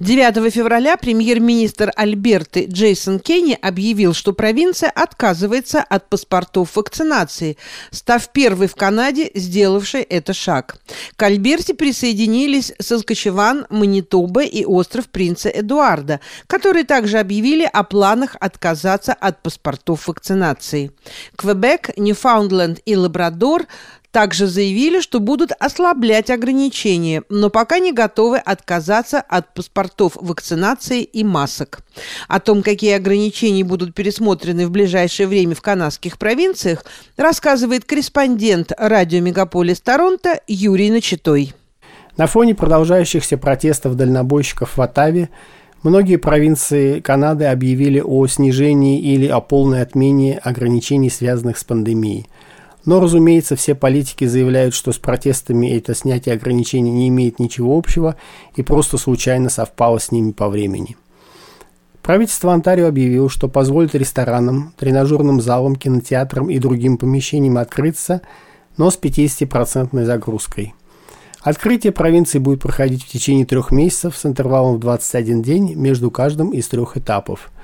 9 февраля премьер-министр Альберты Джейсон Кенни объявил, что провинция отказывается от паспортов вакцинации, став первой в Канаде, сделавшей это шаг. К Альберте присоединились Саскачеван, Манитоба и остров Принца Эдуарда, которые также объявили о планах отказаться от паспортов вакцинации. Квебек, Ньюфаундленд и Лабрадор также заявили, что будут ослаблять ограничения, но пока не готовы отказаться от паспортов вакцинации и масок. О том, какие ограничения будут пересмотрены в ближайшее время в канадских провинциях, рассказывает корреспондент радио «Мегаполис Торонто» Юрий Начитой. На фоне продолжающихся протестов дальнобойщиков в Оттаве Многие провинции Канады объявили о снижении или о полной отмене ограничений, связанных с пандемией – но, разумеется, все политики заявляют, что с протестами это снятие ограничений не имеет ничего общего и просто случайно совпало с ними по времени. Правительство Онтарио объявило, что позволит ресторанам, тренажерным залам, кинотеатрам и другим помещениям открыться, но с 50% загрузкой. Открытие провинции будет проходить в течение трех месяцев с интервалом в 21 день между каждым из трех этапов –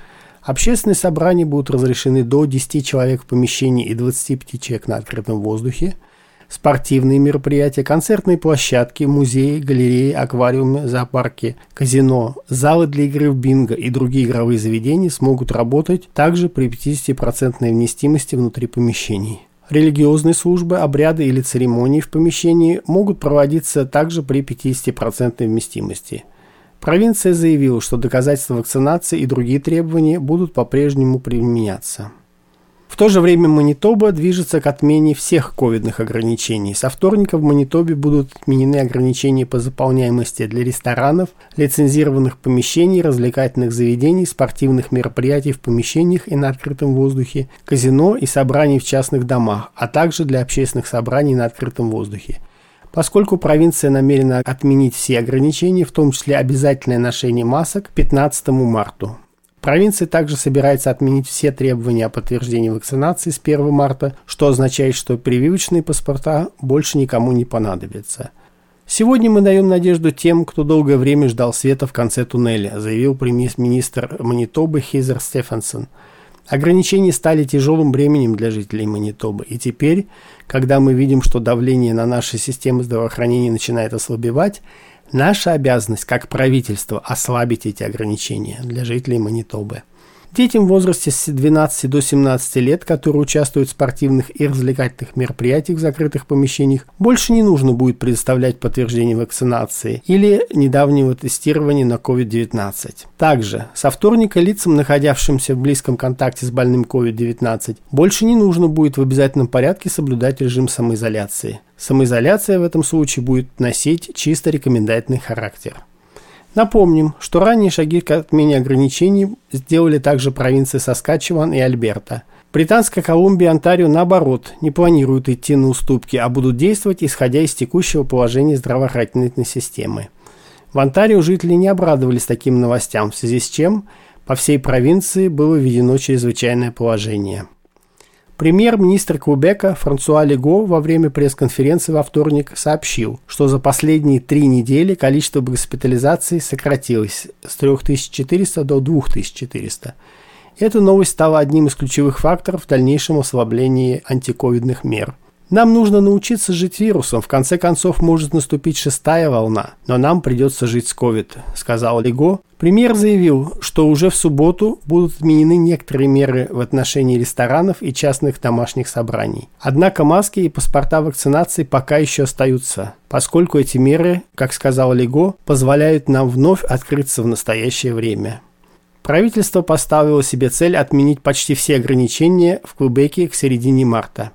Общественные собрания будут разрешены до 10 человек в помещении и 25 человек на открытом воздухе. Спортивные мероприятия, концертные площадки, музеи, галереи, аквариумы, зоопарки, казино, залы для игры в бинго и другие игровые заведения смогут работать также при 50% вместимости внутри помещений. Религиозные службы, обряды или церемонии в помещении могут проводиться также при 50% вместимости – Провинция заявила, что доказательства вакцинации и другие требования будут по-прежнему применяться. В то же время Манитоба движется к отмене всех ковидных ограничений. Со вторника в Манитобе будут отменены ограничения по заполняемости для ресторанов, лицензированных помещений, развлекательных заведений, спортивных мероприятий в помещениях и на открытом воздухе, казино и собраний в частных домах, а также для общественных собраний на открытом воздухе. Поскольку провинция намерена отменить все ограничения, в том числе обязательное ношение масок, к 15 марта. Провинция также собирается отменить все требования о подтверждении вакцинации с 1 марта, что означает, что прививочные паспорта больше никому не понадобятся. Сегодня мы даем надежду тем, кто долгое время ждал света в конце туннеля, заявил премьер-министр Манитобы Хизер Стефансон – Ограничения стали тяжелым бременем для жителей Манитобы, и теперь, когда мы видим, что давление на наши системы здравоохранения начинает ослабевать, наша обязанность как правительство ослабить эти ограничения для жителей Манитобы – Детям в возрасте с 12 до 17 лет, которые участвуют в спортивных и развлекательных мероприятиях в закрытых помещениях, больше не нужно будет предоставлять подтверждение вакцинации или недавнего тестирования на COVID-19. Также со вторника лицам, находящимся в близком контакте с больным COVID-19, больше не нужно будет в обязательном порядке соблюдать режим самоизоляции. Самоизоляция в этом случае будет носить чисто рекомендательный характер. Напомним, что ранние шаги к отмене ограничений сделали также провинции Соскачеван и Альберта. Британская Колумбия и Онтарио, наоборот, не планируют идти на уступки, а будут действовать, исходя из текущего положения здравоохранительной системы. В Онтарио жители не обрадовались таким новостям, в связи с чем по всей провинции было введено чрезвычайное положение. Премьер-министр Квебека Франсуа Лего во время пресс-конференции во вторник сообщил, что за последние три недели количество госпитализаций сократилось с 3400 до 2400. Эта новость стала одним из ключевых факторов в дальнейшем ослаблении антиковидных мер – нам нужно научиться жить вирусом. В конце концов, может наступить шестая волна. Но нам придется жить с COVID, сказал Лего. Премьер заявил, что уже в субботу будут отменены некоторые меры в отношении ресторанов и частных домашних собраний. Однако маски и паспорта вакцинации пока еще остаются, поскольку эти меры, как сказал Лего, позволяют нам вновь открыться в настоящее время. Правительство поставило себе цель отменить почти все ограничения в Квебеке к середине марта.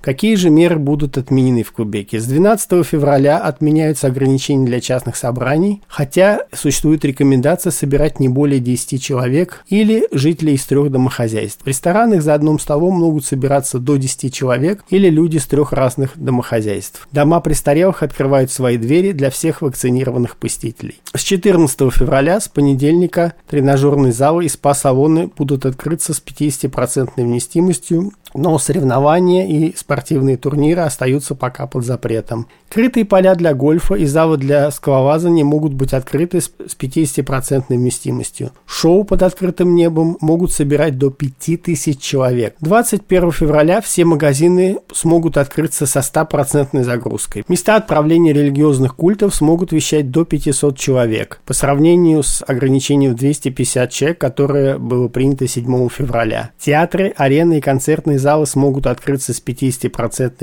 Какие же меры будут отменены в Кубеке? С 12 февраля отменяются ограничения для частных собраний, хотя существует рекомендация собирать не более 10 человек или жителей из трех домохозяйств. В ресторанах за одним столом могут собираться до 10 человек или люди с трех разных домохозяйств. Дома престарелых открывают свои двери для всех вакцинированных посетителей. С 14 февраля, с понедельника, тренажерные залы и спа-салоны будут открыться с 50% вместимостью, но соревнования и спортивные спортивные турниры остаются пока под запретом. Крытые поля для гольфа и залы для скалолазания могут быть открыты с 50% вместимостью. Шоу под открытым небом могут собирать до 5000 человек. 21 февраля все магазины смогут открыться со 100% загрузкой. Места отправления религиозных культов смогут вещать до 500 человек, по сравнению с ограничением в 250 человек, которое было принято 7 февраля. Театры, арены и концертные залы смогут открыться с 50%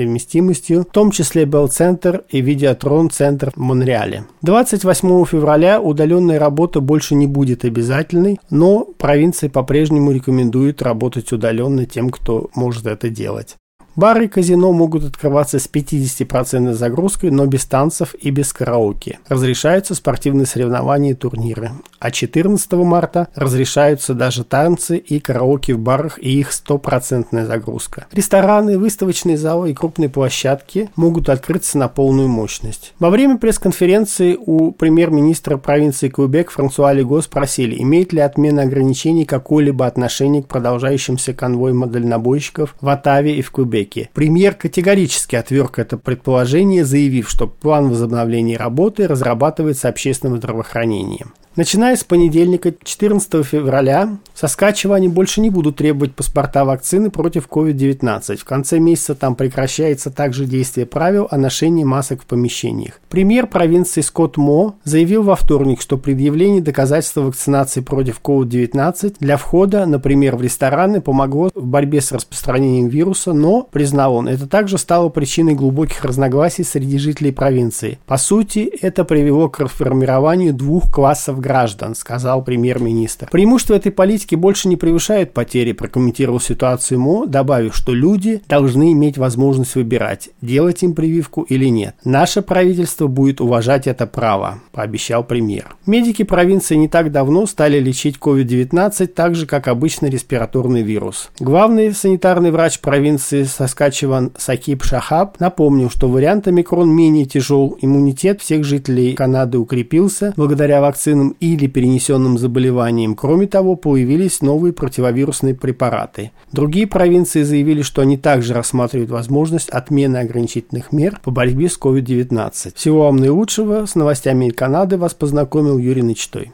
вместимостью, в том числе Белл-центр и Видеотрон-центр в Монреале. 28 февраля удаленная работа больше не будет обязательной, но провинция по-прежнему рекомендует работать удаленно тем, кто может это делать. Бары и казино могут открываться с 50% загрузкой, но без танцев и без караоке. Разрешаются спортивные соревнования и турниры. А 14 марта разрешаются даже танцы и караоке в барах и их стопроцентная загрузка. Рестораны, выставочные залы и крупные площадки могут открыться на полную мощность. Во время пресс-конференции у премьер-министра провинции Квебек Франсуа Лего спросили, имеет ли отмена ограничений какое-либо отношение к продолжающимся конвоям дальнобойщиков в Оттаве и в Квебеке. Америки. Премьер категорически отверг это предположение, заявив, что план возобновления работы разрабатывается общественным здравоохранением. Начиная с понедельника, 14 февраля, Соскачеване больше не будут требовать паспорта вакцины против COVID-19. В конце месяца там прекращается также действие правил о ношении масок в помещениях. Премьер провинции Скотт Мо заявил во вторник, что предъявление доказательства вакцинации против COVID-19 для входа, например, в рестораны, помогло в борьбе с распространением вируса, но, признал он, это также стало причиной глубоких разногласий среди жителей провинции. По сути, это привело к формированию двух классов граждан, сказал премьер-министр. Преимущество этой политики больше не превышает потери, прокомментировал ситуацию МО, добавив, что люди должны иметь возможность выбирать, делать им прививку или нет. Наше правительство будет уважать это право, пообещал премьер. Медики провинции не так давно стали лечить COVID-19 так же, как обычный респираторный вирус. Главный санитарный врач провинции Саскачеван Сакиб Шахаб напомнил, что вариант омикрон менее тяжел, иммунитет всех жителей Канады укрепился благодаря вакцинам или перенесенным заболеваниям. Кроме того, появились новые противовирусные препараты. Другие провинции заявили, что они также рассматривают возможность отмены ограничительных мер по борьбе с COVID-19. Всего вам наилучшего. С новостями Канады вас познакомил Юрий Ночтой.